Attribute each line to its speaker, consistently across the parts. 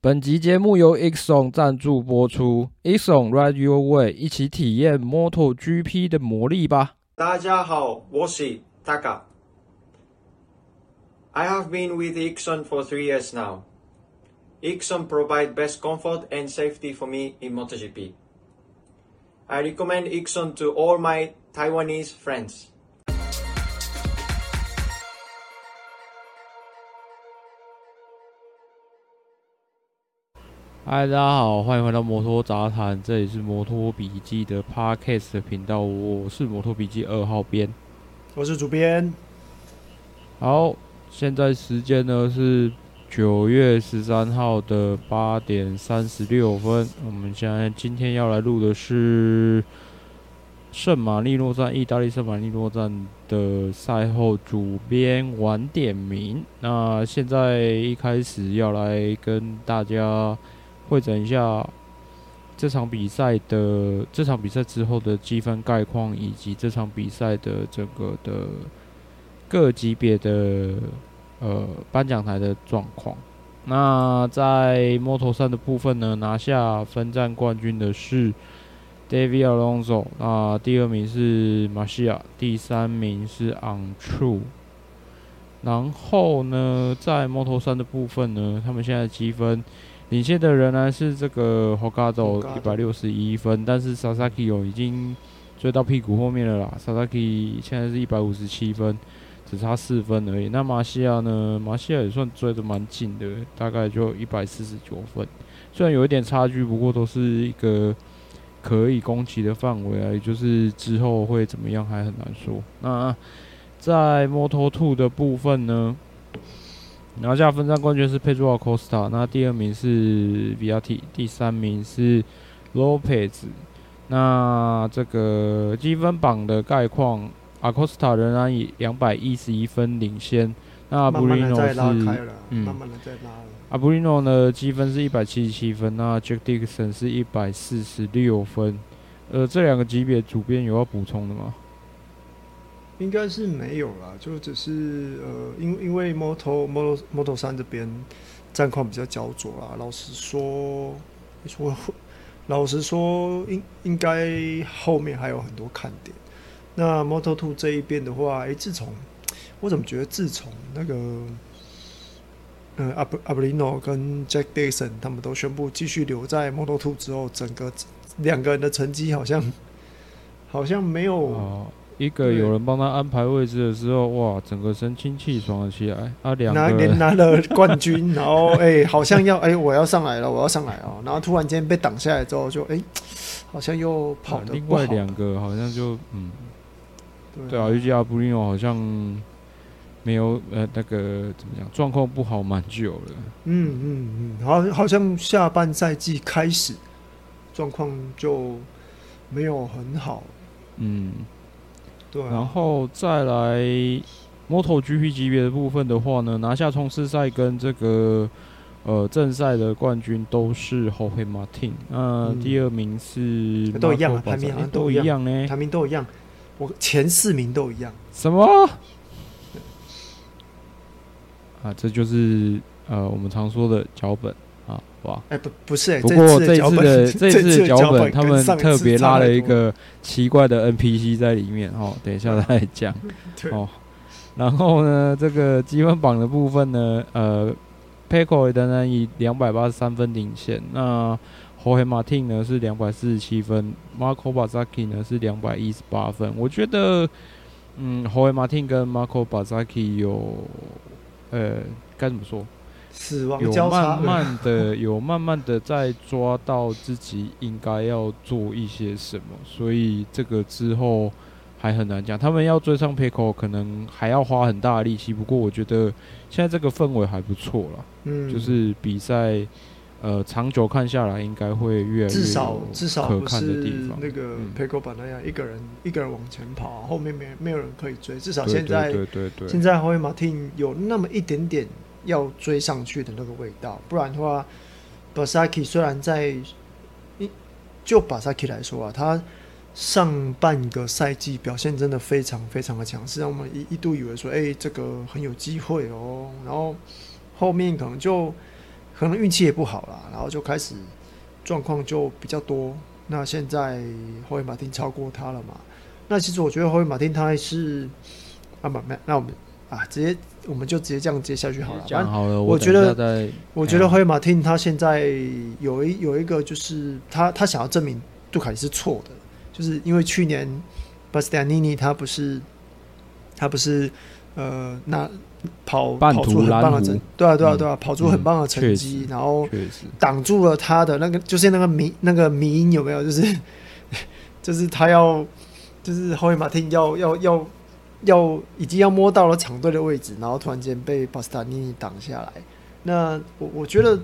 Speaker 1: 本集节目由 Exxon 赞助播出，Exxon Ride Your Way，一起体验 MotoGP 的魔力吧。
Speaker 2: 大家好，我是 Taka。I have been with Exxon for three years now. Exxon provide best comfort and safety for me in MotoGP. I recommend Exxon to all my Taiwanese friends.
Speaker 1: 嗨，大家好，欢迎回到摩托杂谈，这里是摩托笔记的 Podcast 的频道，我是摩托笔记二号编，
Speaker 3: 我是主编。
Speaker 1: 好，现在时间呢是九月十三号的八点三十六分，我们现在今天要来录的是圣马力诺站，意大利圣马力诺站的赛后主编晚点名。那现在一开始要来跟大家。汇整一下这场比赛的这场比赛之后的积分概况，以及这场比赛的整个的各级别的呃颁奖台的状况。那在 Moto3 的部分呢，拿下分站冠军的是 David Alonso，那第二名是马西亚第三名是 Untrue。然后呢，在 Moto3 的部分呢，他们现在积分。领先的仍然是这个 Hokado 一百六十一分，但是 Sasaki 有已经追到屁股后面了啦。Sasaki 现在是一百五十七分，只差四分而已。那马西亚呢？马西亚也算追得蛮近的，大概就一百四十九分。虽然有一点差距，不过都是一个可以攻击的范围啊。也就是之后会怎么样还很难说。那在 Moto Two 的部分呢？拿下分站冠军是佩朱奥科斯塔，那第二名是比亚蒂，第三名是罗佩兹。那这个积分榜的概况，阿 Costa 仍然以两百一十一分领先。那阿布里诺是嗯，阿布里诺呢积分是一百七十七分，那 Jack Dixon 是一百四十六分。呃，这两个级别主编有要补充的吗？
Speaker 3: 应该是没有啦，就只是呃，因因为 Moto Moto Moto3 这边战况比较焦灼啦。老实说，说老实说，应应该后面还有很多看点。那 Moto Two 这一边的话，哎，自从我怎么觉得自从那个嗯阿布阿布里诺跟 Jack Dixon 他们都宣布继续留在 Moto Two 之后，整个两个人的成绩好像好像没有。
Speaker 1: 一个有人帮他安排位置的时候，哇，整个神清气爽了起来。啊，两个
Speaker 3: 拿连 拿了冠军，然后哎、欸，好像要 哎、欸，我要上来了，我要上来哦。然后突然间被挡下来之后就，就、欸、哎，好像又跑得、啊、
Speaker 1: 另外两个好像就嗯，对啊，尤其阿布利诺好像没有呃那个怎么讲，状况不好蛮久了。
Speaker 3: 嗯嗯嗯，好，好像下半赛季开始状况就没有很好。嗯。对啊、然后
Speaker 1: 再来 MotoGP 级别的部分的话呢，拿下冲刺赛跟这个呃正赛的冠军都是 Jorge Martin。那第二名是
Speaker 3: 都一样啊，排名好像都一样
Speaker 1: 呢，
Speaker 3: 排名都一样，我前四名都一样。
Speaker 1: 什么？啊，这就是呃我们常说的脚本。啊，哇！
Speaker 3: 哎，不，不是，
Speaker 1: 不过这一次的这 次的脚本，他们特别拉了一个 奇怪的 NPC 在里面哦。等一下再讲 哦。然后呢，这个积分榜的部分呢，呃，Pecco 仍然以两百八十三分领先。那 Jorge Martin 呢是两百四十七分，Marco Bezzecchi 呢是两百一十八分。我觉得，嗯，Jorge Martin 跟 Marco Bezzecchi 有，呃，该怎么说？有慢慢的，有慢慢的在抓到自己应该要做一些什么，所以这个之后还很难讲。他们要追上 Pecco，可能还要花很大的力气。不过我觉得现在这个氛围还不错了。嗯，就是比赛，呃，长久看下来，应该会越来越至少至少可看的地方。
Speaker 3: 那个 Pecco 版那样一个人一个人往前跑，后面没没有人可以追。至少现在对对对，现在 Jorge Martin 有那么一点点。要追上去的那个味道，不然的话，Bezzecchi 虽然在一就 Bezzecchi 来说啊，他上半个赛季表现真的非常非常的强势，让我们一一度以为说，哎、这个很有机会哦。然后后面可能就可能运气也不好啦，然后就开始状况就比较多。那现在霍尔马丁超过他了嘛？那其实我觉得霍尔马丁他还是啊，不没，那我们啊直接我们就直接这样接下去好了。
Speaker 1: 讲好了，
Speaker 3: 我觉得
Speaker 1: 我，
Speaker 3: 觉得霍尔马丁他现在有一有一个就是他他想要证明杜卡迪是错的，就是因为去年巴斯蒂安尼尼他不是他不是呃那。跑跑出很棒的成，对啊对啊对啊，跑出很棒的成绩，嗯、然后挡住了他的那个，就是那个迷那个迷因有没有？就是 就是他要，就是后面马丁要要要要已经要摸到了场队的位置，然后突然间被巴斯塔尼尼挡下来。那我我觉得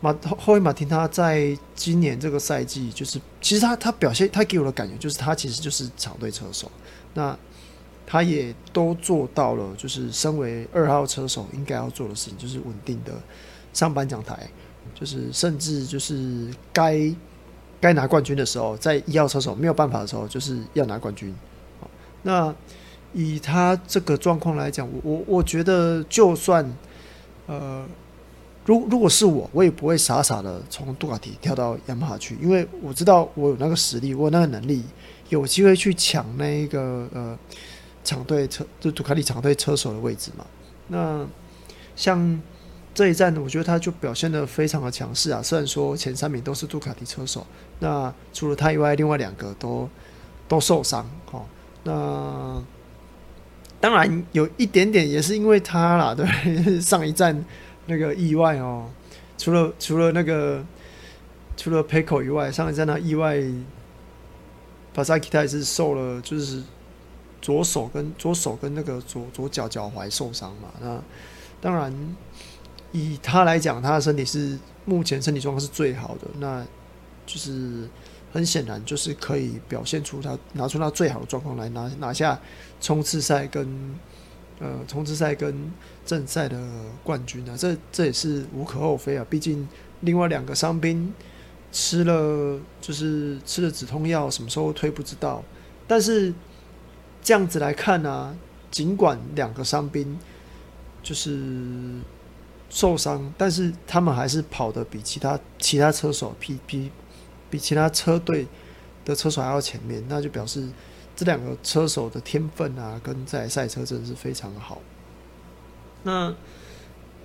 Speaker 3: 马后面马丁他在今年这个赛季，就是其实他他表现，他给我的感觉就是他其实就是场队车手。那他也都做到了，就是身为二号车手应该要做的事情，就是稳定的上颁奖台，就是甚至就是该该拿冠军的时候，在一号车手没有办法的时候，就是要拿冠军。那以他这个状况来讲，我我我觉得，就算呃，如如果是我，我也不会傻傻的从杜卡迪跳到雅马哈去，因为我知道我有那个实力，我有那个能力，有机会去抢那一个呃。场队车就杜卡迪场队车手的位置嘛，那像这一站，我觉得他就表现的非常的强势啊。虽然说前三名都是杜卡迪车手，那除了他以外，另外两个都都受伤哦。那当然有一点点也是因为他啦，对，上一站那个意外哦。除了除了那个除了 Pecco 以外，上一站那意外，巴萨基他也是受了，就是。左手跟左手跟那个左左脚脚踝受伤嘛，那当然以他来讲，他的身体是目前身体状况是最好的，那就是很显然就是可以表现出他拿出他最好的状况来拿拿下冲刺赛跟呃冲刺赛跟正赛的冠军啊，这这也是无可厚非啊，毕竟另外两个伤兵吃了就是吃了止痛药，什么时候退不知道，但是。这样子来看呢、尽管两个伤兵就是受伤，但是他们还是跑得比其他其他车手比比比其他车队的车手还要前面，那就表示这两个车手的天分啊，跟在赛车真的是非常好。那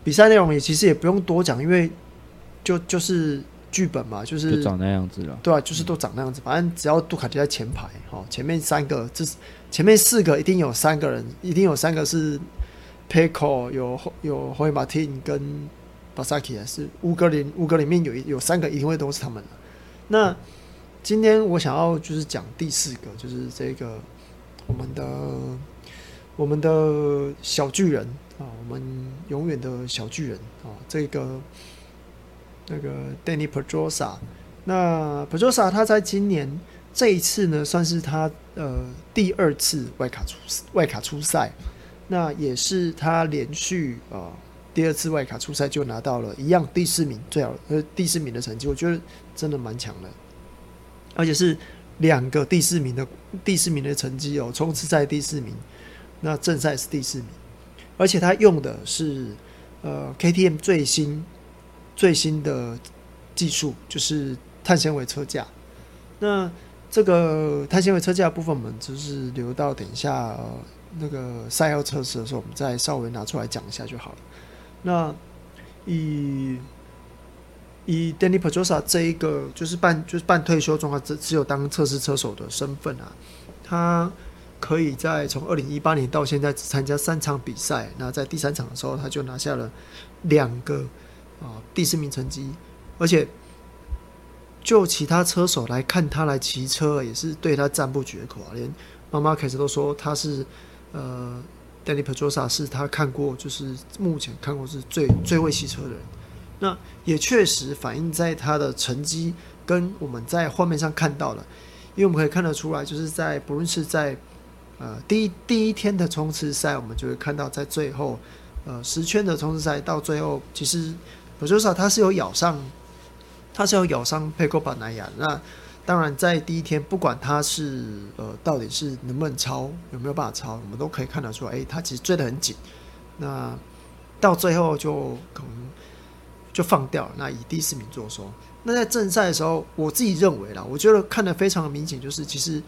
Speaker 3: 比赛内容也其实也不用多讲，因为就就是。剧本嘛，就是
Speaker 1: 就长那样子了，
Speaker 3: 对啊，就是都长那样子。反正只要杜卡迪在前排，哈，前面三个，这前面四个一定有三个人，一定有三个是 Pecco 有有 Jorge Martin 跟 Bezzecchi 是五个里五个里面有有三个一定会都是他们的。那今天我想要就是讲第四个，就是这个我们的我们的小巨人啊，我们永远的小巨人啊，这个。那个 Danny Pedrosa，那 Pedrosa 他在今年这一次呢，算是他呃第二次外卡出外卡出赛，那也是他连续啊、呃、第二次外卡出赛就拿到了一样第四名，最好呃第四名的成绩，我觉得真的蛮强的，而且是两个第四名的第四名的成绩哦，冲刺赛第四名，那正赛是第四名，而且他用的是呃 KTM 最新。最新的技术就是碳纤维车架。那这个碳纤维车架部分，我们就是留到等一下、呃、那个赛后测试的时候，我们再稍微拿出来讲一下就好了。那以以 Danny Pedrosa 这一个就是半就是半退休状态，只只有当测试车手的身份啊，他可以在从二零一八年到现在只参加三场比赛，那在第三场的时候，他就拿下了两个。啊，第四名成绩，而且就其他车手来看，他来骑车也是对他赞不绝口啊。连妈妈开始都说他是呃，Dani Pedrosa 是他看过就是目前看过是最最会骑车的人。那也确实反映在他的成绩跟我们在画面上看到的，因为我们可以看得出来，就是在不论是在呃第一第一天的冲刺赛，我们就会看到在最后呃十圈的冲刺赛到最后其实。Josa 他是有咬伤，他是有咬伤佩科巴奈亚。那当然，在第一天，不管他是呃到底是能不能超，有没有办法超，我们都可以看得出来，哎，他其实追得很紧。那到最后就可能就放掉了，那以第四名作收。那在正赛的时候，我自己认为啦，我觉得看得非常明显，就是其实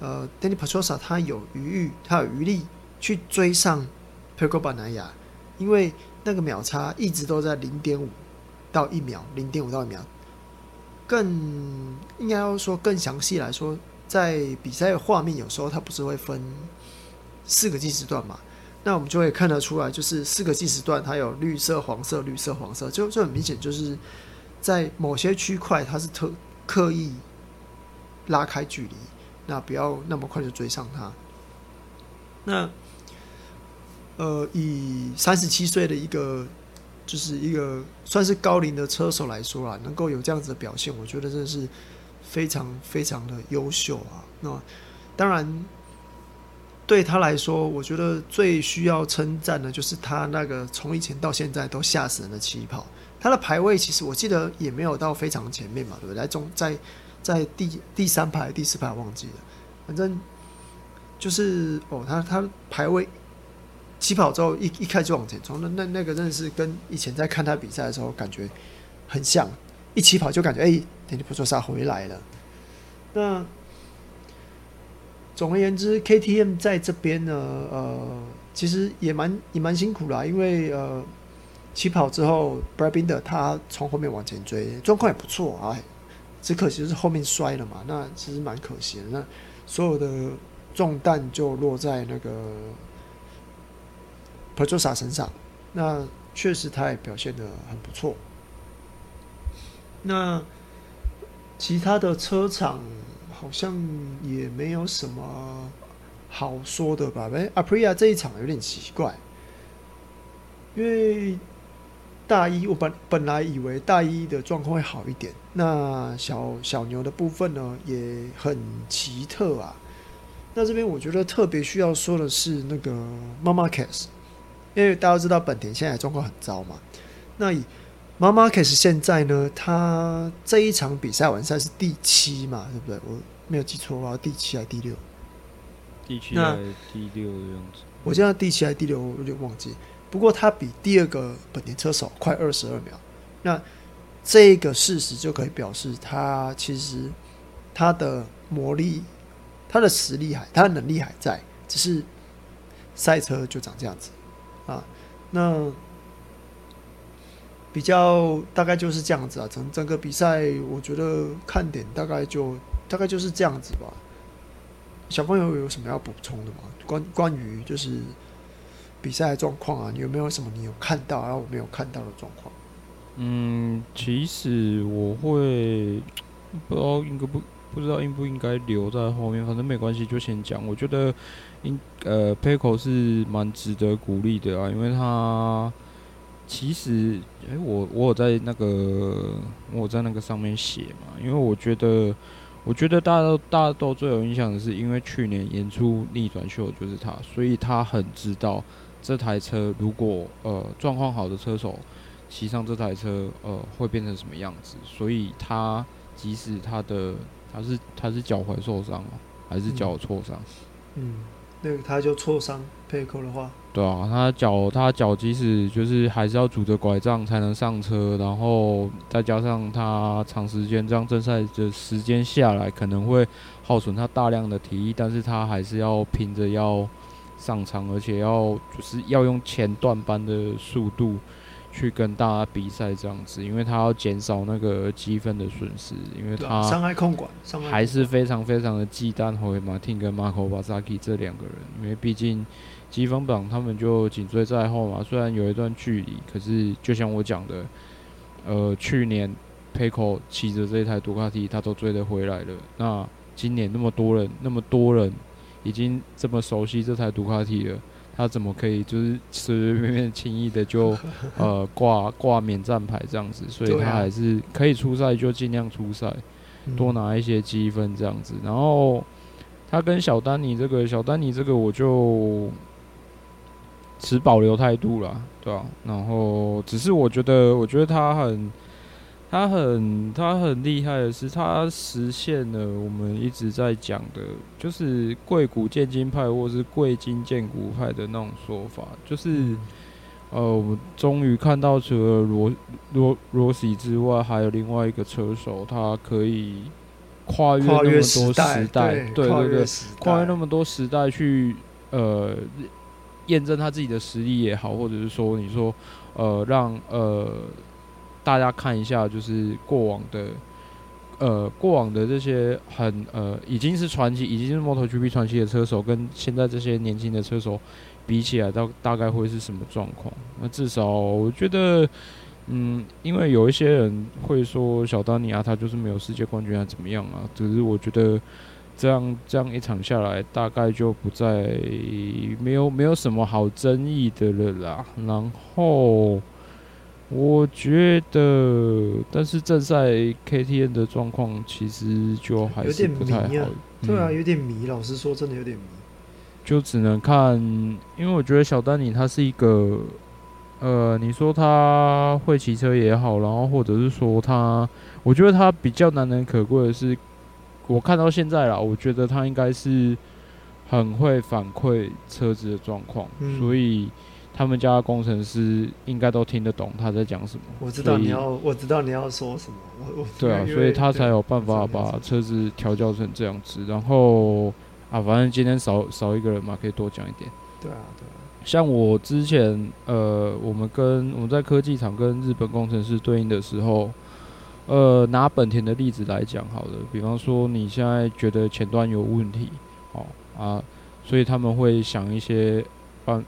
Speaker 3: 呃，Danny Pedrosa 他有余裕，他有余力去追上 Pecco Bagnaia，因为那个秒差一直都在零点五到一秒，零点五到一秒。更应该要说更详细来说，在比赛画面有时候它不是会分四个计时段嘛？那我们就会看得出来，就是四个计时段它有绿色、黄色、绿色、黄色，就就很明显，就是在某些区块它是特刻意拉开距离，那不要那么快就追上它。那呃，以三十七岁的一个。就是一个算是高龄的车手来说啊，能够有这样子的表现，我觉得真的是非常非常的优秀啊。那当然对他来说，我觉得最需要称赞的，就是他那个从以前到现在都吓死人的起跑。他的排位其实我记得也没有到非常前面嘛，对不对？在中在在第第三排、第四排忘记了，反正就是哦，他他排位。起跑之后一一开始就往前冲，那那那个真的是跟以前在看他比赛的时候感觉很像，一起跑就感觉哎，丹尼普卓萨回来了。那总而言之，KTM 在这边呢，呃，其实也蛮也蛮辛苦啦，因为呃起跑之后，Brad Binder 他从后面往前追，状况也不错啊，只可惜是后面摔了嘛，那其实蛮可惜的。那所有的重担就落在那个。Pedrosa 身上，那确实他也表现得很不错。那其他的车厂好像也没有什么好说的吧？哎，Aprilia 这一场有点奇怪，因为大一我本本来以为大一的状况会好一点，那小小牛的部分呢也很奇特啊。那这边我觉得特别需要说的是那个 Marc Marquez。因为大家都知道本田现在状况很糟嘛，那以 Marc Marquez 现在呢，他这一场比赛完赛是第七嘛，对不对？我没有记错的话，第七还是第六？
Speaker 1: 第七还是第六的样子？
Speaker 3: 我现在第七还是第六？我有点忘记。不过他比第二个本田车手快二十二秒，那这个事实就可以表示他其实他的魔力、他的实力还、他的能力还在，只是赛车就长这样子。啊，那比较大概就是这样子啊。整整个比赛，我觉得看点大概就大概就是这样子吧。小朋友有什么要补充的吗？关关于就是比赛状况啊，有没有什么你有看到，然后我没有看到的状况？
Speaker 1: 嗯，其实我会不知道应该不不知道应不应该留在后面，反正没关系，就先讲。我觉得。呃，Pecco 是蛮值得鼓励的啊，因为他其实，哎、欸，我我有在那个我有在那个上面写嘛，因为我觉得，我觉得大家都大家都最有印象的是，因为去年演出逆转秀就是他，所以他很知道这台车如果呃状况好的车手骑上这台车，呃，会变成什么样子，所以他即使他的他是他是脚踝受伤了，还是脚挫伤，
Speaker 3: 嗯。嗯那个他就挫伤配扣的话，
Speaker 1: 对啊，他脚他脚即使就是还是要拄着拐杖才能上车，然后再加上他长时间这样正赛的时间下来，可能会耗损他大量的体力，但是他还是要拼着要上场，而且要就是要用前段班的速度。去跟大家比赛这样子，因为他要减少那个积分的损失，因为他
Speaker 3: 伤害控管
Speaker 1: 还是非常非常的忌惮回马汀跟马可巴扎基这两个人，因为毕竟积分榜他们就紧追在后嘛，虽然有一段距离，可是就像我讲的，呃，去年 Pecco 骑着这台杜卡迪，他都追得回来了。那今年那么多人，那么多人已经这么熟悉这台杜卡迪了。他怎么可以就是随随便便轻易的就 呃挂挂免战牌这样子？所以他还是可以出赛就尽量出赛，多拿一些积分这样子。然后他跟小丹尼这个小丹尼这个我就持保留态度啦，对吧？然后只是我觉得，我觉得他很。他很他很厉害的是，他实现了我们一直在讲的，就是贵古见金派，或是贵金见古派的那种说法。就是呃，我们终于看到除了罗罗罗西之外，还有另外一个车手，他可以跨越那么多时代，对对对，跨越那么多时代去呃验证他自己的实力也好，或者是说你说呃让呃大家看一下，就是过往的呃过往的这些很呃已经是传奇，已经是 MotoGP 传奇的车手，跟现在这些年轻的车手。比起来，到大概会是什么状况？那至少我觉得，嗯，因为有一些人会说小丹尼啊，他就是没有世界冠军啊，怎么样啊？只是我觉得这样这样一场下来，大概就不再没有没有什么好争议的了啦。然后我觉得，但是正赛 KTN 的状况其实就还是不太好。
Speaker 3: 啊嗯、对啊，有点迷。老实说，真的有点迷。
Speaker 1: 就只能看，因为我觉得小丹尼他是一个，呃，你说他会骑车也好，然后或者是说他，我觉得他比较难能可贵的是，我看到现在啦，我觉得他应该是很会反馈车子的状况，嗯、所以他们家的工程师应该都听得懂他在讲什么。
Speaker 3: 我知道你要，我知道你要说什么，我我
Speaker 1: 对啊，所以他才有办法把车子调教成这样子，然后。啊，反正今天少少一个人嘛，可以多讲一点。
Speaker 3: 对啊，对啊。
Speaker 1: 像我之前，呃，我们跟我们在科技厂跟日本工程师对应的时候，呃，拿本田的例子来讲，好了，比方说你现在觉得前端有问题，哦啊，所以他们会想一些办，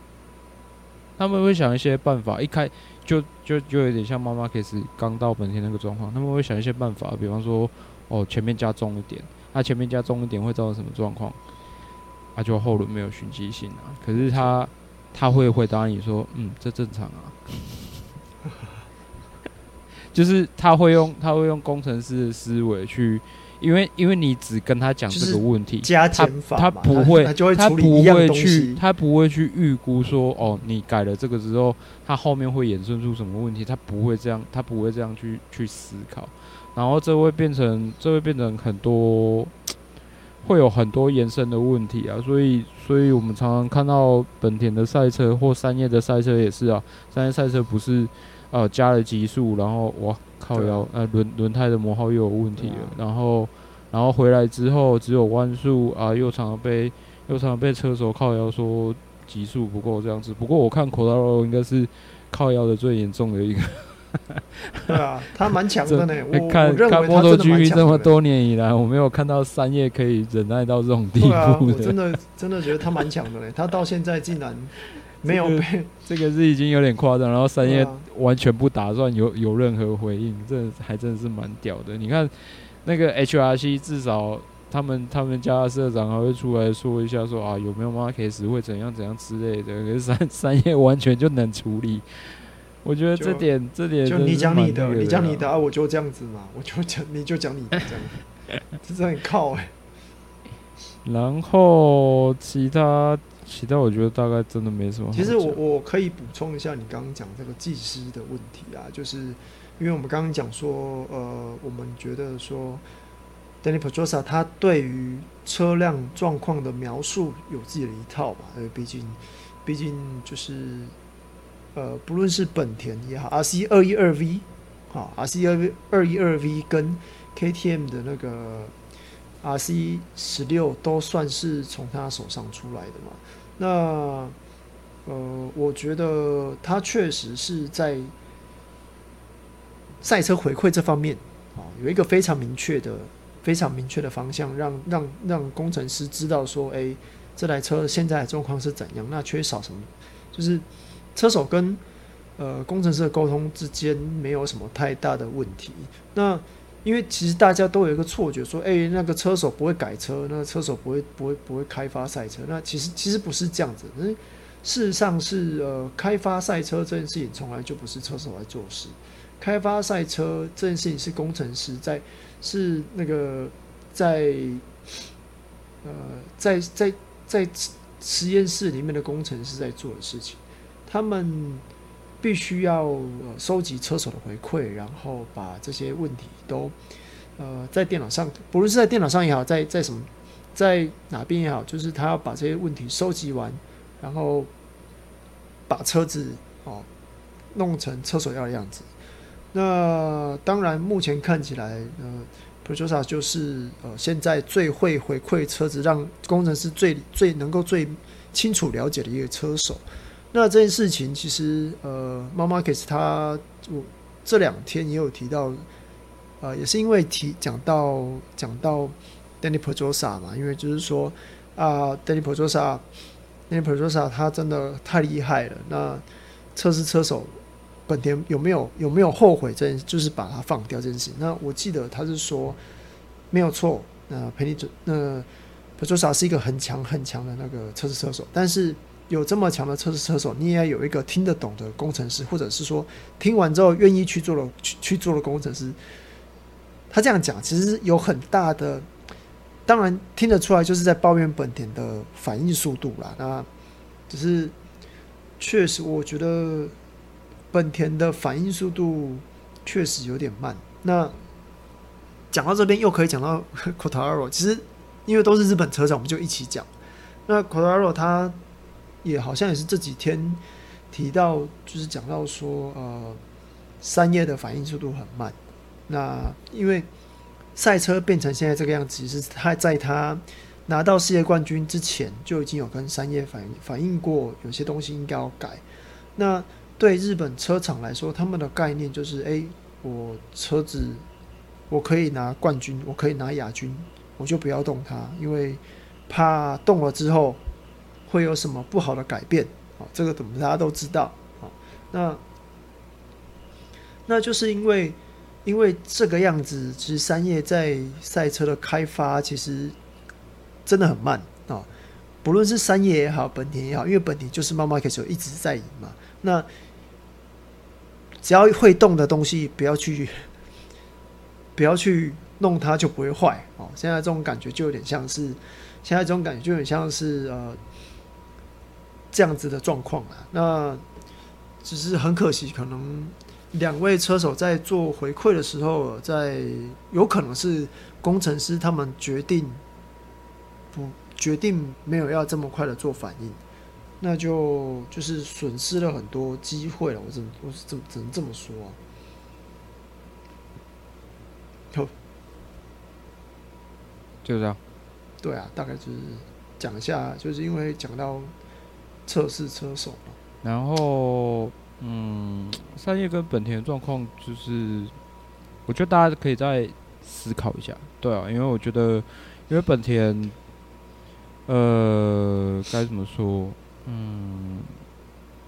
Speaker 1: 他们会想一些办法，一开就就就有点像妈妈开始刚到本田那个状况，他们会想一些办法，比方说，哦，前面加重一点。它前面加重一点会造成什么状况？啊就后轮没有循迹性啊。可是他他会回答你说：“嗯，这正常啊。”就是他会用他会用工程师的思维去，因为因为你只跟他讲这个问题，
Speaker 3: 加减法
Speaker 1: 他他不会他，他不会去他不会去预估说哦，你改了这个之后，他后面会衍生出什么问题？他不会这样，他不会这样去去思考。然后这会变成，这会变成很多，会有很多延伸的问题啊。所以，所以我们常常看到本田的赛车或三叶的赛车也是啊。三叶赛车不是，呃，加了极速，然后哇靠腰，呃轮轮胎的磨耗又有问题了。然后，然后回来之后只有弯速啊，又常常被又常常被车手靠腰说极速不够这样子。不过我看 Quartararo 应该是靠腰的最严重的一个。
Speaker 3: 对啊，他蛮强的呢。我
Speaker 1: 看看 MotoGP 这么多年以来，我没有看到三叶可以忍耐到这种地步的。
Speaker 3: 啊、我真的真的觉得他蛮强的嘞。他到现在竟然没有被
Speaker 1: 这个，这个是已经有点夸张。然后三叶完全不打算有有任何回应，这还真的是蛮屌的。你看那个 HRC，至少他们他们家的社长还会出来说一下说，说啊有没有 market 会怎样怎样之类的。可是三三叶完全就能处理。我觉得这点，这点
Speaker 3: 就你讲你的，你讲你的啊，我就这样子嘛，我就讲，你就讲你的这样，这是很靠哎。
Speaker 1: 然后其他其他，我觉得大概真的没什么。
Speaker 3: 其实我我可以补充一下，你刚刚讲这个技师的问题啊，就是因为我们刚刚讲说，呃，我们觉得说，Danny Pedrosa 他对于车辆状况的描述有自己的一套嘛，因为毕竟，毕竟就是。呃，不论是本田也好，RC 二一二 V，啊，RC 二二一二 V 跟 KTM 的那个 RC 十六都算是从他手上出来的嘛。那呃，我觉得他确实是在赛车回馈这方面啊，有一个非常明确的、非常明确的方向，让让让工程师知道说，哎，这台车现在的状况是怎样，那缺少什么，就是。车手跟呃工程师的沟通之间没有什么太大的问题。那因为其实大家都有一个错觉，说，诶，那个车手不会改车，那个车手不会不会不会开发赛车。那其实其实不是这样子。嗯，事实上是呃，开发赛车这件事情从来就不是车手来做事。开发赛车这件事情是工程师在，是那个在呃在在在实验室里面的工程师在做的事情。他们必须要收集车手的回馈，然后把这些问题都呃在电脑上，不论是在电脑上也好，在在什么在哪边也好，就是他要把这些问题收集完，然后把车子哦弄成车手要的样子。那当然，目前看起来，呃，Pedrosa 就是呃现在最会回馈车子，让工程师最最能够最清楚了解的一个车手。那这件事情其实，呃，Marc Marquez 他我这两天也有提到，呃，也是因为提讲到讲到 Danny Pedrosa 嘛，因为就是说啊，Dani Pedrosa，Dani Pedrosa 他真的太厉害了。那测试车手。本田有没有有没有后悔这件事？就是把他放掉这件事。那我记得他是说没有错。那佩尼佐那普佐萨是一个很强很强的那个测试车手，但是有这么强的测试车手，你也要有一个听得懂的工程师，或者是说听完之后愿意去做的去去做的工程师。他这样讲其实有很大的，当然听得出来就是在抱怨本田的反应速度啦。那只是确实，我觉得。本田的反应速度确实有点慢。那讲到这边又可以讲到 Cotaro，其实因为都是日本车厂，我们就一起讲。那 Cotaro 他也好像也是这几天提到，就是讲到说，呃，三叶的反应速度很慢。那因为赛车变成现在这个样子，其实他在他拿到世界冠军之前就已经有跟三叶反反映过，有些东西应该要改。那对日本车厂来说，他们的概念就是：哎，我车子我可以拿冠军，我可以拿亚军，我就不要动它，因为怕动了之后会有什么不好的改变。好，这个怎么大家都知道。好，那那就是因为因为这个样子，其实三叶在赛车的开发其实真的很慢啊。不论是三叶也好，本田也好，因为本田就是慢慢开始一直在赢嘛，那。只要会动的东西，不要去，不要去弄它，就不会坏哦。现在这种感觉就有点像是，现在这种感觉就有点像是呃这样子的状况啊。那只是很可惜，可能两位车手在做回馈的时候，在有可能是工程师他们决定不决定没有要这么快的做反应。那就就是损失了很多机会了，我怎么我怎么只能这么说啊？好，
Speaker 1: 就这样。
Speaker 3: 对啊，大概就是讲一下，就是因为讲到测试车手。
Speaker 1: 然后，嗯，三叶跟本田的状况，就是我觉得大家可以再思考一下。对啊，因为我觉得，因为本田，呃，该怎么说？嗯，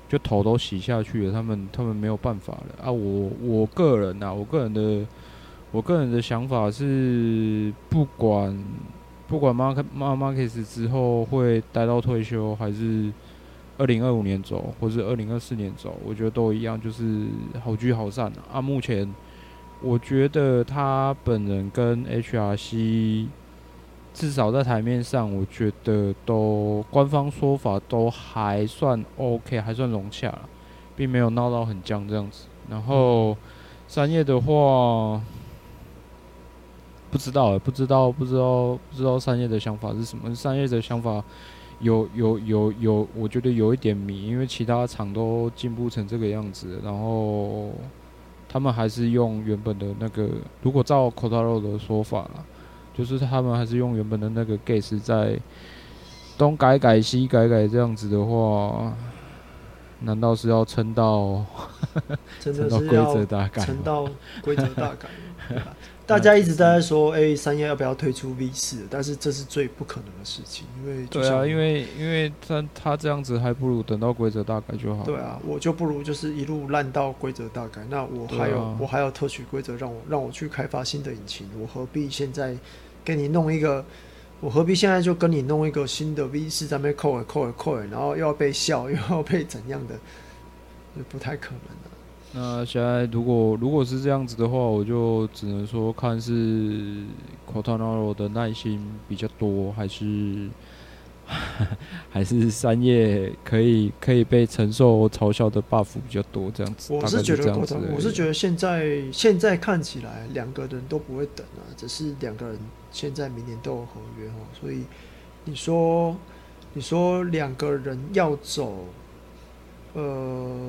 Speaker 1: 就头都洗下去了，他们他们没有办法了啊！我我个人呐、我个人的我个人的想法是，不管不管马克马马克斯之后会待到退休，还是二零二五年走，或是二零二四年走，我觉得都一样，就是好聚好散啊！啊目前我觉得他本人跟 HRC。至少在台面上，我觉得都官方说法都还算 OK，还算融洽了，并没有闹到很僵这样子。然后三叶的话，不知道，不知道，不知道，不知道三叶的想法是什么。三叶的想法有有有有，我觉得有一点迷，因为其他厂都进步成这个样子，然后他们还是用原本的那个，如果照 Quartararo 的说法啦。就是他们还是用原本的那个 gas 在东改改西改改这样子的话，难道是要撑到
Speaker 3: 撑到规则大改？撑到规则大改？大家一直在说，哎、欸，三叶要不要推出 V 四？但是这是最不可能的事情，因为
Speaker 1: 对啊，因为因为他他这样子还不如等到规则大改就好。
Speaker 3: 对啊，我就不如就是一路烂到规则大改。那我还有、啊、我还有特许规则，让我让我去开发新的引擎，我何必现在？给你弄一个，我何必现在就跟你弄一个新的 V 四在那边扣尔扣尔扣尔，然后又要被笑，又要被怎样的，不太可能的。
Speaker 1: 那现在如果如果是这样子的话，我就只能说看是 Quartararo 的耐心比较多，还是。还是三叶可以可以被承受嘲笑的 buff 比较多，这样子。
Speaker 3: 我是觉得，我是觉得现在现在看起来两个人都不会等啊，只是两个人现在明年都有合约哦，所以你说你说两个人要走，呃，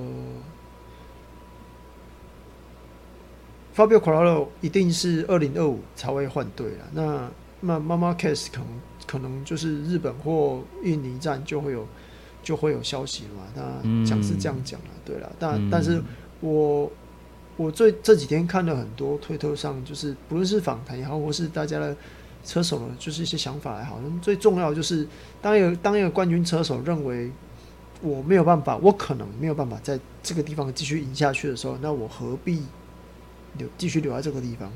Speaker 3: Fabio Quartararo 一定是二零二五才会换队了。那那 Marquez 可能可能就是日本或印尼站就会有就会有消息嘛。那讲是这样讲了，对了，但、嗯、但是我我最这几天看了很多推特上，就是不论是访谈也好，或是大家的车手的，就是一些想法也好，最重要就是当一个当一个冠军车手认为我没有办法，我可能没有办法在这个地方继续赢下去的时候，那我何必？留继续留在这个地方，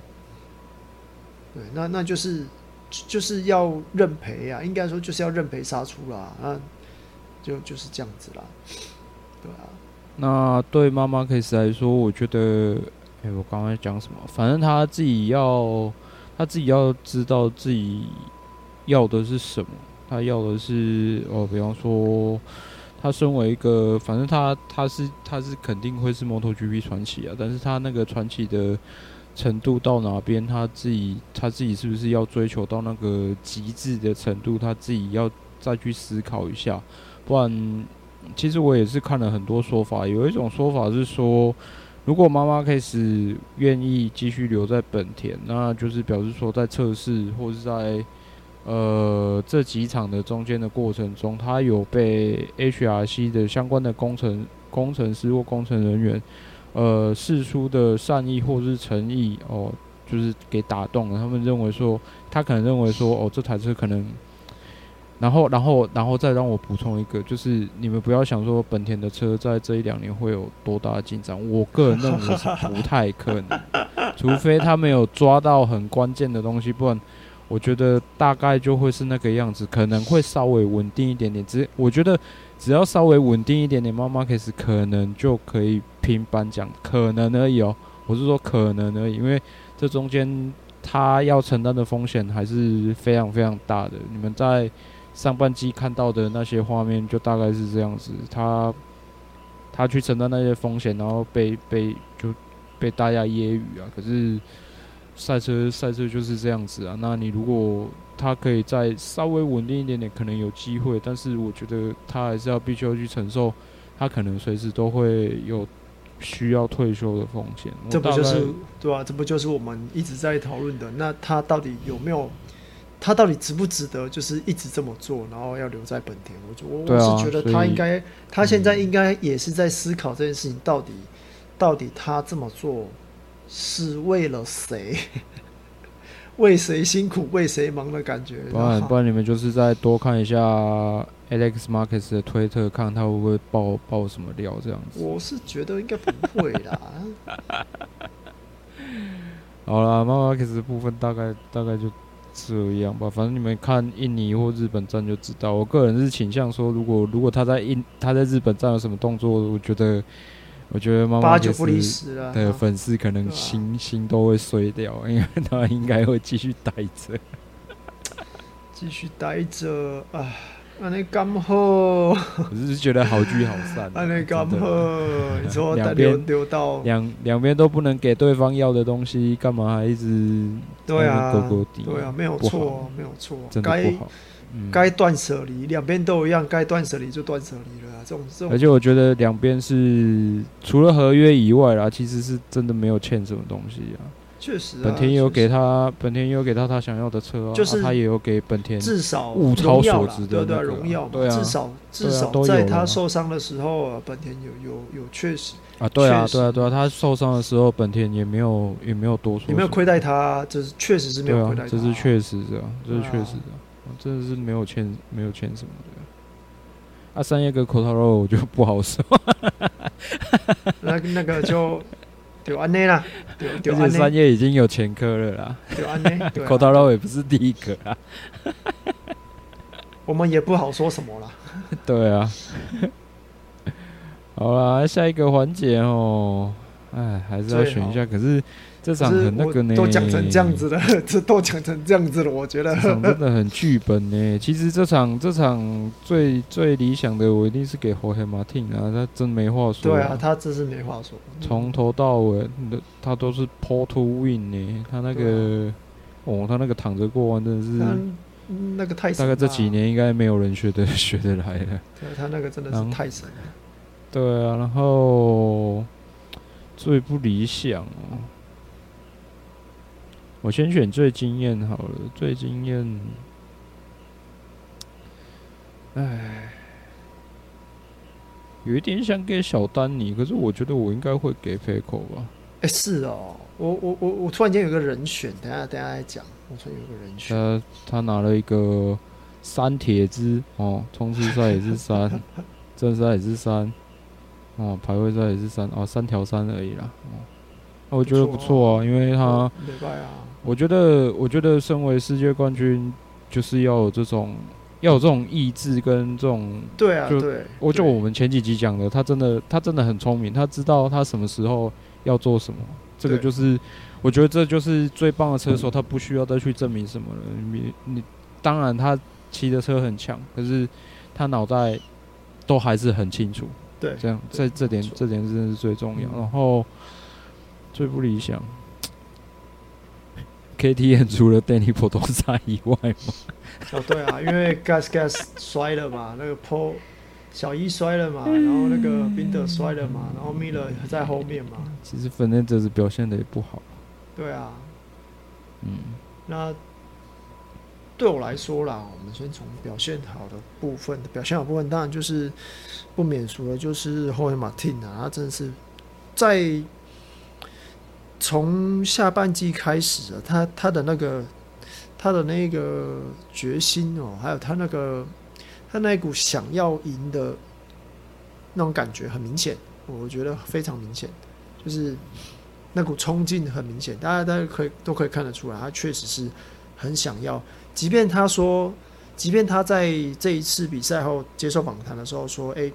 Speaker 3: 对，那那就是就是要认赔啊，应该说就是要认赔杀出啦，啊，就就是这样子啦，对啊。
Speaker 1: 那对妈妈 case 来说，我觉得，哎、我刚刚讲什么？反正他自己要，他自己要知道自己要的是什么，他要的是哦，比方说。他身为一个，反正他他是他是肯定会是 MotoGP 传奇啊，但是他那个传奇的程度到哪边，他自己他自己是不是要追求到那个极致的程度，他自己要再去思考一下。不然，其实我也是看了很多说法，有一种说法是说，如果妈妈开始愿意继续留在本田，那就是表示说在测试或是在。呃，这几场的中间的过程中，他有被 HRC 的相关的工程工程师或工程人员，呃，示出的善意或是诚意哦，就是给打动了。他们认为说，他可能认为说，哦，这台车可能，然后，然后，然后再让我补充一个，就是你们不要想说本田的车在这一两年会有多大的进展，我个人认为是不太可能，除非他没有抓到很关键的东西，不然。我觉得大概就会是那个样子，可能会稍微稳定一点点。只我觉得只要稍微稳定一点点，妈妈开始可能就可以拼颁奖，可能而已哦。我是说可能而已，因为这中间他要承担的风险还是非常非常大的。你们在上半季看到的那些画面，就大概是这样子。他他去承担那些风险，然后被被就被大家揶揄啊。可是。赛车赛车就是这样子啊，那你如果他可以再稍微稳定一点点，可能有机会。但是我觉得他还是要必须要去承受，他可能随时都会有需要退休的风险。
Speaker 3: 这不就是对啊？这不就是我们一直在讨论的？那他到底有没有？他到底值不值得？就是一直这么做，然后要留在本田？我我我是觉得他应该，他现在应该也是在思考这件事情，到底到底他这么做。是为了谁？为谁辛苦为谁忙的感觉？
Speaker 1: 不然不然，你们就是再多看一下 Alex Marcus 的推特，看他会不会爆爆什么料这样子。
Speaker 3: 我是觉得应该不会啦。
Speaker 1: 好啦，妈妈 Marquez 的部分大概大概就这样吧。反正你们看印尼或日本站就知道。我个人是倾向说，如果如果他在印他在日本站有什么动作，我觉得。我觉得妈妈
Speaker 3: 八九不离十
Speaker 1: 的粉丝可能心心都会碎掉，因为他应该会继续待着，
Speaker 3: 继续待着啊！那你刚好，
Speaker 1: 我是觉得好聚好散。
Speaker 3: 那你刚好，你说 两边丢到
Speaker 1: 两两边都不能给对方要的东西，干嘛还一直
Speaker 3: 对啊？对啊，没有错，没有错，
Speaker 1: 真的不好。
Speaker 3: 该断舍离，两边都一样，该断舍离就断舍离了。这种这种，
Speaker 1: 而且我觉得两边是除了合约以外啦，其实是真的没有欠什么东西啊。
Speaker 3: 确实，
Speaker 1: 本田也有给他，本田也有给他他想要的车啊，
Speaker 3: 就是
Speaker 1: 他也有给本田
Speaker 3: 至少
Speaker 1: 物超所值的
Speaker 3: 对对荣耀，对啊，至少至少在他受伤的时候啊，本田有有有确实
Speaker 1: 啊，对啊对啊对啊，他受伤的时候，本田也没有也没有多说，
Speaker 3: 也没有亏待他，这是确实是没有亏待他，
Speaker 1: 这是确实的，这是确实的。真的是没有欠没有欠什么的，啊，三叶跟 Quartararo 我就不好说，
Speaker 3: 那那个就就安内啦，
Speaker 1: 而且三叶已经有前科了啦，
Speaker 3: 就安内
Speaker 1: Quartararo 也不是第一个。啦，
Speaker 3: 我们也不好说什么啦，
Speaker 1: 对啊，好啦，下一个环节哦，哎，还是要选一下，可是。这场很那个呢，
Speaker 3: 都讲成这样子了，这都讲成这样子了，我觉得
Speaker 1: 真的很剧本呢。其实这场这场最最理想的，我一定是给 Jorge Martin 啊，他真没话说。
Speaker 3: 对啊，他真是没话说，
Speaker 1: 从头到尾，他都是 Pole to Win 呢。他那个哦，他那个躺着过弯真的是，
Speaker 3: 那个太
Speaker 1: 大概这几年应该没有人学得学得来了。
Speaker 3: 对，他那个真的是太神了。
Speaker 1: 对啊，然后最不理想哦。我先选最惊艳好了，最惊艳。哎，有一点想给小丹尼，可是我觉得我应该会给 f a c o 吧。
Speaker 3: 哎、欸，是哦，我我我我突然间有个人选，等下等下再讲。我突然有个人选，
Speaker 1: 他他拿了一个三铁子哦，冲刺赛也是三，正赛也是三，哦，排位赛也是三，哦，三条三而已啦。哦，我觉得不错啊，因为他，我觉得我觉得身为世界冠军，就是要有这种。要有这种意志跟这种，
Speaker 3: 对啊，对，
Speaker 1: 我就我们前几集讲的，他真的他真的很聪明，他知道他什么时候要做什么。这个就是，我觉得这就是最棒的车手，他不需要再去证明什么了。你你当然他骑的车很强，可是他脑袋都还是很清楚。
Speaker 3: 对，
Speaker 1: 这样在这点这点真的是最重要。然后最不理想，KTM 除了 Dani Pedrosa 以外吗？
Speaker 3: 哦，对啊，因为 Gas Gas 摔了嘛，那个 Paul 小一摔了嘛，然后那个 Binder 摔了嘛，然后 Miller 在后面嘛。
Speaker 1: 其实反正这次表现的也不好。
Speaker 3: 对啊，
Speaker 1: 嗯，
Speaker 3: 那对我来说啦，我们先从表现好的部分，表现好部分当然就是不免俗的，就是 Jorge Martin 啊，他真的是在从下半季开始啊，他他的那个。他的那个决心哦，还有他那个他那股想要赢的那种感觉很明显，我觉得非常明显，就是那股冲劲很明显，大家大家可以都可以看得出来，他确实是很想要。即便他说，即便他在这一次比赛后接受访谈的时候说：“诶，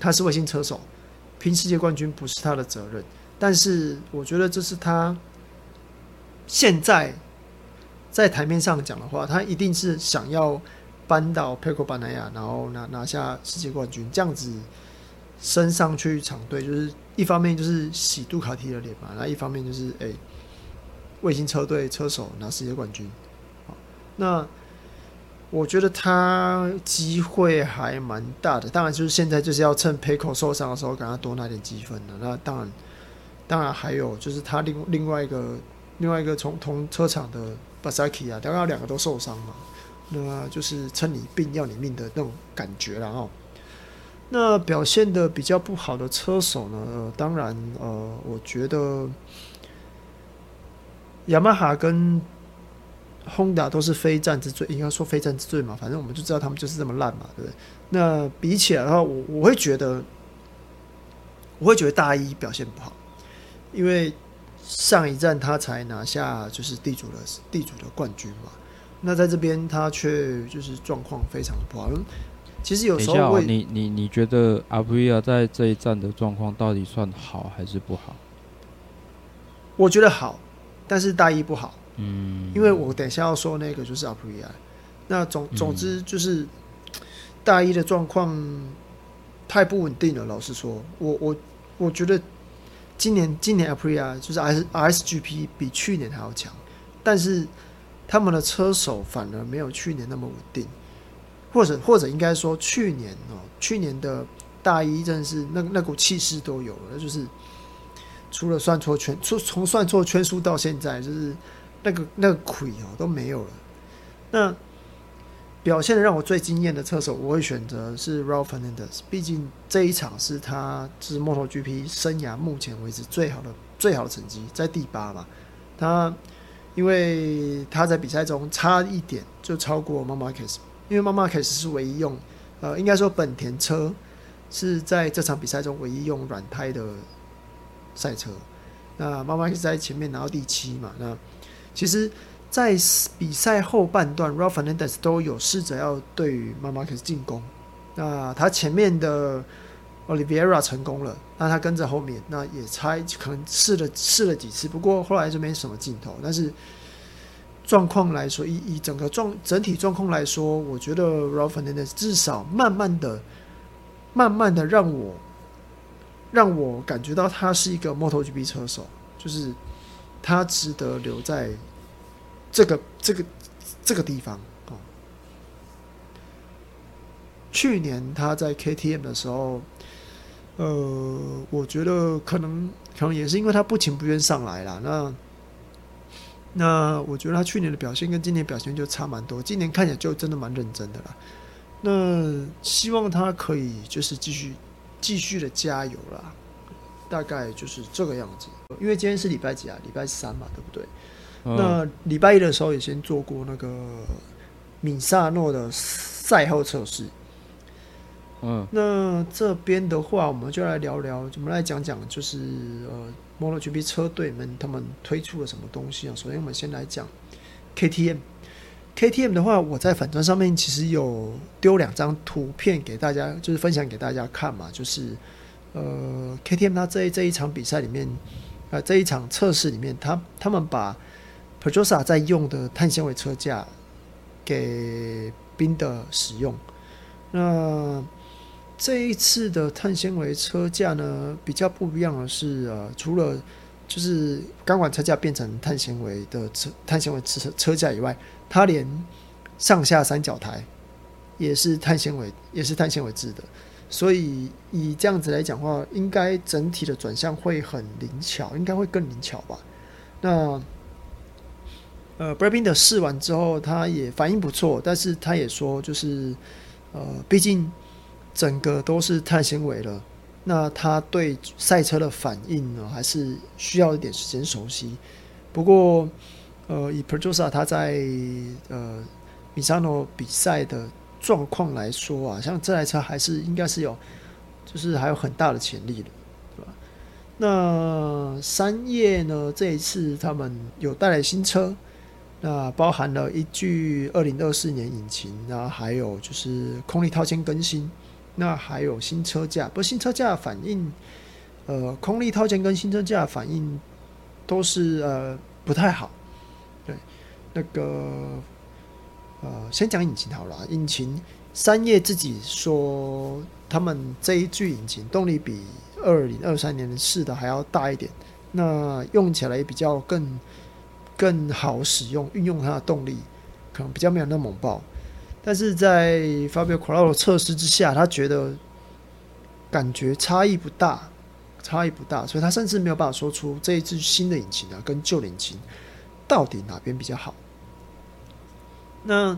Speaker 3: 他是卫星车手，拼世界冠军不是他的责任。”但是我觉得这是他现在。在台面上讲的话，他一定是想要扳倒 Pecco Bagnaia，然后拿拿下世界冠军，这样子升上去厂队，就是一方面就是洗杜卡迪的脸嘛，那一方面就是诶，卫、星车队车手拿世界冠军。好，那我觉得他机会还蛮大的，当然就是现在就是要趁 PECO 受伤的时候，给他多拿点积分了。那当然，当然还有就是他另另外一个另外一个从同车厂的。巴萨基啊，刚刚两个都受伤嘛，那就是趁你病要你命的那种感觉了哦。那表现的比较不好的车手呢，呃、当然呃，我觉得雅马哈跟 Honda 都是非战之罪，应该说非战之罪嘛，反正我们就知道他们就是这么烂嘛，对不对？那比起来的话，我我会觉得，我会觉得大一表现不好，因为。上一站他才拿下就是地主的地主的冠军嘛，那在这边他却就是状况非常的不好。其实有时候会，
Speaker 1: 你你你觉得阿布利亚在这一站的状况到底算好还是不好？
Speaker 3: 我觉得好，但是大一不好。
Speaker 1: 嗯，
Speaker 3: 因为我等一下要说那个就是阿布利亚。那总总之就是大一的状况太不稳定了。老实说，我我我觉得。今年今年 Aprilia 就是 R RSGP 比去年还要强，但是他们的车手反而没有去年那么稳定，或者或者应该说去年哦，去年的大一真的是那那股气势都有了，就是除了算错圈，从从算错圈数到现在，就是那个那个亏哦都没有了，那。表现的让我最惊艳的车手，我会选择是 Raul Fernandez。毕竟这一场是他是 MotoGP 生涯目前为止最好的最好的成绩，在第八嘛。他因为他在比赛中差一点就超过 Marc Marquez，因为 Marc Marquez 是唯一用呃，应该说本田车是在这场比赛中唯一用软胎的赛车。那 Marc Marquez 在前面拿到第七嘛。那其实。在比赛后半段，Raul Fernandez 都有试着要对于 Marc Marquez 进攻。那他前面的 Oliveira 成功了，那他跟着后面，那也猜可能试了试了几次，不过后来就没什么镜头。但是状况来说，以以整个状整体状况来说，我觉得 Raul Fernandez 至少慢慢的、慢慢的让我让我感觉到他是一个 MotoGP 车手，就是他值得留在。这个这个这个地方哦，去年他在 KTM 的时候，呃，我觉得可能可能也是因为他不情不愿上来了。那那我觉得他去年的表现跟今年表现就差蛮多，今年看起来就真的蛮认真的啦。那希望他可以就是继续继续的加油啦，大概就是这个样子。因为今天是礼拜几啊？礼拜三嘛，对不对？嗯、那礼拜一的时候也先做过那个米萨诺的赛后测试。嗯，那这边的话，我们就来聊聊，我们来讲讲，就是呃，MotoGP 车队们他们推出了什么东西啊？首先，我们先来讲 KTM。KTM 的话，我在粉砖上面其实有丢两张图片给大家，就是分享给大家看嘛。就是呃，KTM 它这这一场比赛里面，呃，这一场测试里面，他他们把 Pedrosa 在用的碳纤维车架给宾的使用，那。这一次的碳纤维车架呢，比较不一样的是，呃，除了就是钢管车架变成碳纤维的车碳纤维车车架以外，它连上下三角台也是碳纤维，也是碳纤维制的。所以以这样子来讲的话，应该整体的转向会很灵巧，应该会更灵巧吧？那呃，Brad Binder 试完之后，他也反应不错，但是他也说，就是呃，毕竟。整个都是碳纤维了，那他对赛车的反应呢，还是需要一点时间熟悉。不过，呃，以 Pedrosa 他在呃米萨诺比赛的状况来说啊，像这台车还是应该是有，就是还有很大的潜力的，对吧？那三叶呢，这一次他们有带来新车，那包含了一具二零二四年引擎，然后还有就是空力套件更新。那还有新车架，不过新车架反应，呃，空力套件跟新车架反应都是呃不太好。对，那个呃，先讲引擎好了。引擎三叶自己说，他们这一具引擎动力比二零二三年试的还要大一点，那用起来也比较更更好使用，运用它的动力可能比较没有那么猛爆。但是在 Fabio Quartararo 测试之下，他觉得感觉差异不大，差异不大，所以他甚至没有办法说出这一支新的引擎啊，跟旧引擎到底哪边比较好。那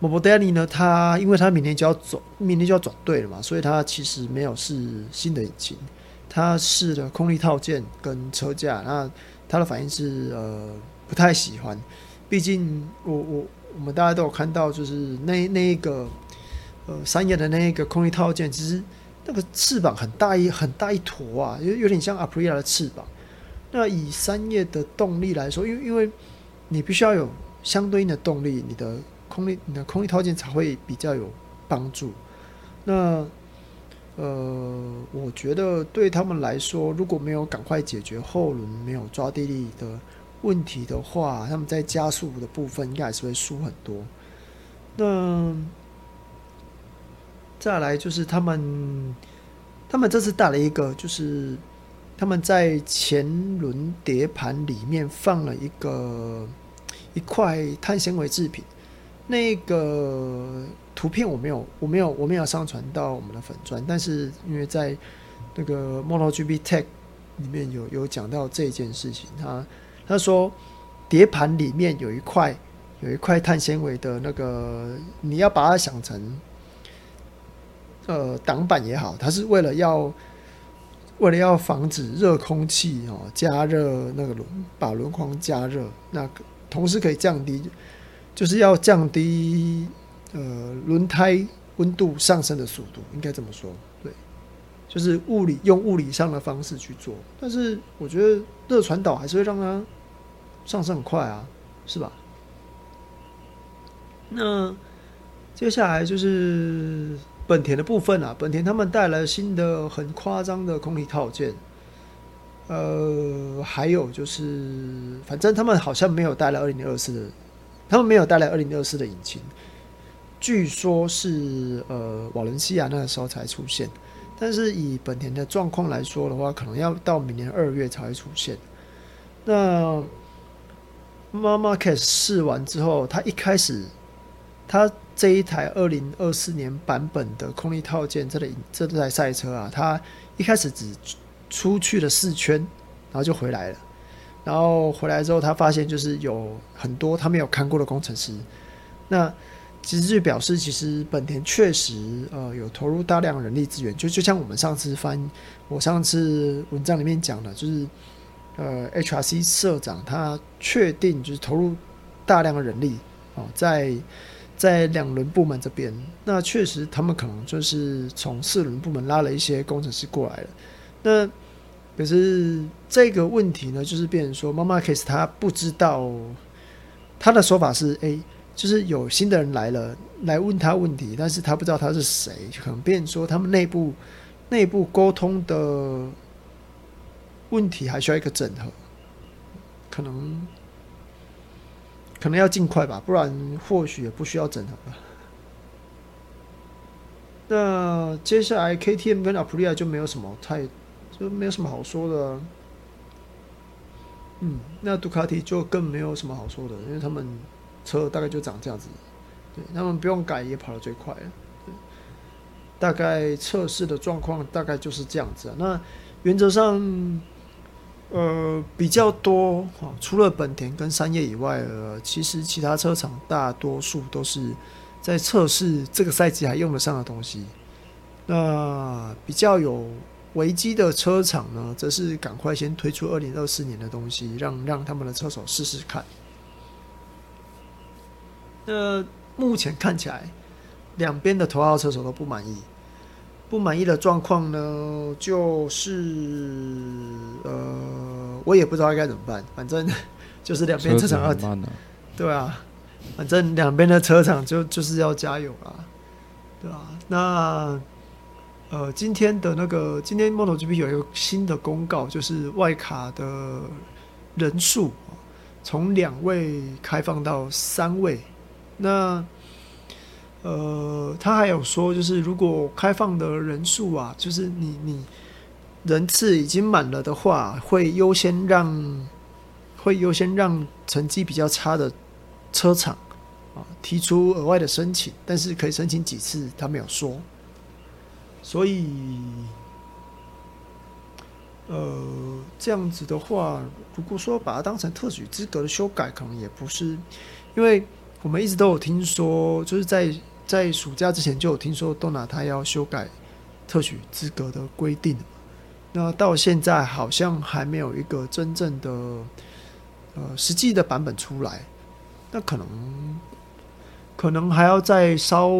Speaker 3: Morbidelli 呢？他因为他明天就要走，明天就要转队了嘛，所以他其实没有试新的引擎，他试了空力套件跟车架，那他的反应是呃不太喜欢，毕竟我我。我们大家都有看到，就是那那一个呃三叶的那一个空力套件，其实那个翅膀很大一很大一坨啊，有有点像 Aprilia 的翅膀。那以三叶的动力来说，因为因为你必须要有相对应的动力，你的空力你的空力套件才会比较有帮助。那呃，我觉得对他们来说，如果没有赶快解决后轮没有抓地力的。问题的话，他们在加速的部分应该还是会输很多。那再来就是他们，他们这次带了一个，就是他们在前轮碟盘里面放了一个一块碳纤维制品。那个图片我没有，我没有，我没有上传到我们的粉砖，但是因为在那个 MotoGP Tech 里面有有讲到这件事情，他。他说，碟盘里面有一块有一块碳纤维的那个，你要把它想成，呃，挡板也好，它是为了要为了要防止热空气哦加热那个轮，把轮框加热，那同时可以降低，就是要降低呃轮胎温度上升的速度，应该这么说，对，就是物理用物理上的方式去做，但是我觉得热传导还是会让它。上升很快啊，是吧？那接下来就是本田的部分啊，本田他们带来新的很夸张的空气套件，呃，还有就是，反正他们好像没有带来二零二四的，他们没有带来二零二四的引擎，据说是呃瓦伦西亚那个时候才出现，但是以本田的状况来说的话，可能要到明年二月才会出现。那妈妈开始试完之后，他一开始，他这一台二零二四年版本的空力套件，这里这台赛车啊，他一开始只出去了四圈，然后就回来了。然后回来之后，他发现就是有很多他没有看过的工程师。那其实就表示，其实本田确实呃有投入大量人力资源，就就像我们上次翻我上次文章里面讲的，就是呃 HRC 社长他确定就是投入大量的人力哦，在在两轮部门这边，那确实他们可能就是从四轮部门拉了一些工程师过来了。那可是这个问题呢，就是变成说，Mark Marquez 他不知道他的说法是 A。就是有新的人来了，来问他问题，但是他不知道他是谁，可能变成说他们内部内部沟通的问题还需要一个整合，可能可能要尽快吧，不然或许也不需要整合了。那接下来 KTM 跟 Aprilia 就没有什么太就没有什么好说的，嗯，那杜卡迪就更没有什么好说的，因为他们。车大概就长这样子，对，他们不用改也跑得最快了。对，大概测试的状况大概就是这样子。那原则上，呃，比较多哈，除了本田跟三叶以外，呃，其实其他车厂大多数都是在测试这个赛季还用得上的东西。那比较有危机的车厂呢，则是赶快先推出二零二四年的东西，让让他们的车手试试看。那目前看起来，两边的头号车手都不满意。不满意的状况呢，就是呃，我也不知道该怎么办。反正 就是两边车厂要，对啊，反正两边的车厂就就是要加油啦，对啊。那呃，今天的那个今天 MotoGP 有一个新的公告，就是外卡的人数从两位开放到三位。那，呃，他还有说，就是如果开放的人数啊，就是你你人次已经满了的话，会优先让会优先让成绩比较差的车厂啊提出额外的申请，但是可以申请几次，他没有说。所以，呃，这样子的话，如果说把它当成特许资格的修改，可能也不是，因为。我们一直都有听说，就是在在暑假之前就有听说，Dorna 他要修改特许资格的规定。那到现在好像还没有一个真正的呃实际的版本出来。那可能可能还要再稍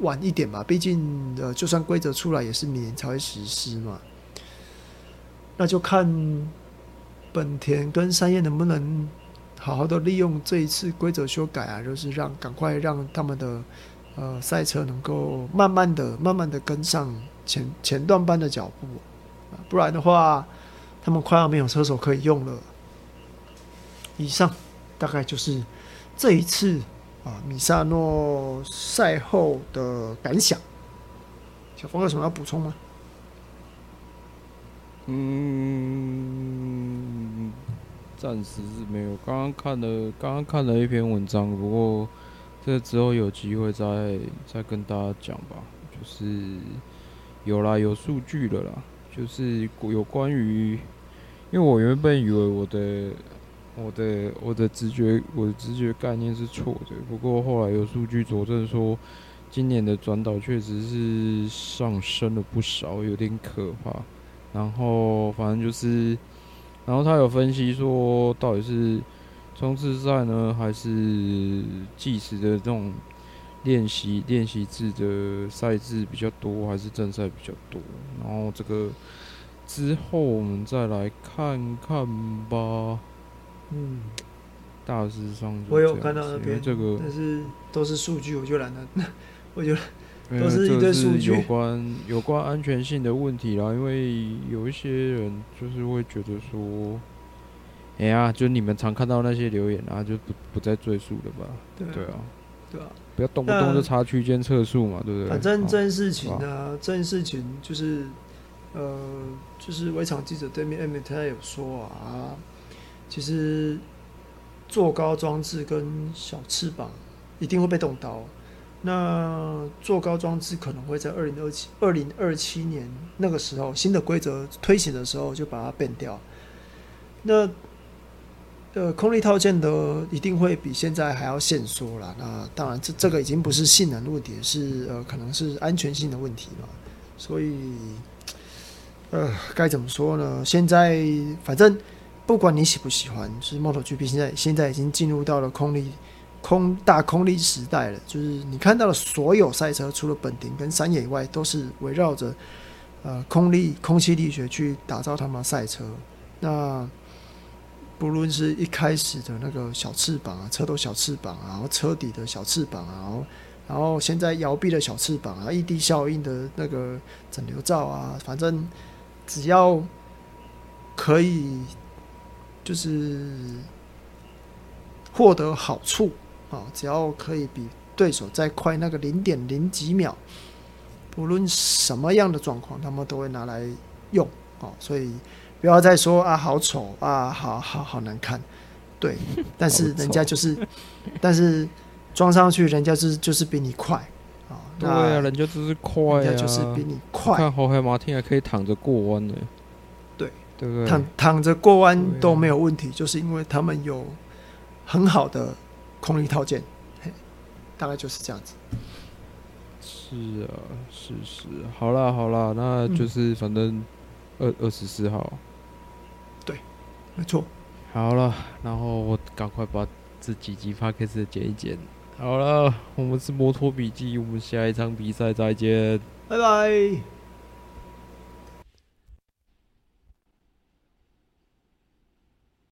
Speaker 3: 晚一点吧。毕竟呃，就算规则出来，也是明年才会实施嘛。那就看本田跟三叶能不能。好好的利用这一次规则修改啊，就是让赶快让他们的呃赛车能够慢慢的、慢慢的跟上前前段班的脚步啊，不然的话，他们快要没有车手可以用了。以上大概就是这一次啊米萨诺赛后的感想。小峰有什么要补充吗？
Speaker 1: 嗯。暂时是没有，刚刚看了，刚刚看了一篇文章，不过这之后有机会再再跟大家讲吧。就是有啦，有数据了啦，就是有关于，因为我原本以为我的我的我的直觉我的直觉概念是错的，不过后来有数据佐证说，今年的转导确实是上升了不少，有点可怕。然后反正就是。然后他有分析说，到底是冲刺赛呢，还是计时的这种练习练习制的赛制比较多，还是正赛比较多？然后这个之后我们再来看看吧。嗯，大致上
Speaker 3: 我有看到那边
Speaker 1: 这个，
Speaker 3: 但是都是数据，我就懒得，我觉得。
Speaker 1: 都是一堆数据，有关有关安全性的问题啦。因为有一些人就是会觉得说，哎呀，就你们常看到那些留言啊，就不不再赘述了吧？对啊，对啊，
Speaker 3: 对啊，
Speaker 1: 不要动不动就查区间测速嘛，对不对？
Speaker 3: 反正这件事情呢，这件事情就是，呃，就是围场记者对面 Emmett 他有说啊，其实坐高装置跟小翅膀一定会被动刀。那坐高装置可能会在二零二七、二零二七年那个时候新的规则推行的时候就把它变掉。那呃，空力套件的一定会比现在还要限缩啦。那当然，这这个已经不是性能问题，是呃，可能是安全性的问题嘛。所以，呃，该怎么说呢？现在反正不管你喜不喜欢，就是 MotoGP 现在现在已经进入到了空力空大空力时代了。就是你看到的所有赛车，除了本田跟山野以外，都是围绕着呃空力空气力学去打造他们的赛车。那不论是一开始的那个小翅膀啊，车头小翅膀啊，然后车底的小翅膀啊，然后然后现在摇臂的小翅膀啊，异地效应的那个整流罩啊，反正只要可以就是获得好处啊，只要可以比对手再快那个零点零几秒，不论什么样的状况，他们都会拿来用啊，所以。不要再说啊，好丑啊，好好好难看，对，但是人家就是，但是装上去，人家就是就是比你快啊，
Speaker 1: 对啊，人家就是快啊，
Speaker 3: 人家就是比你快。
Speaker 1: 看侯海马汀还可以躺着过弯呢，
Speaker 3: 对，
Speaker 1: 对不对？
Speaker 3: 躺躺着过弯都没有问题，就是因为他们有很好的空力套件，嘿，大概就是这样子。
Speaker 1: 是啊，是是，好啦好啦，那就是反正二二十四号。
Speaker 3: 对没错，
Speaker 1: 好了，然后我赶快把这几集 podcast 剪一剪。好了，我们是摩托笔记，我们下一场比赛再见，
Speaker 3: 拜拜。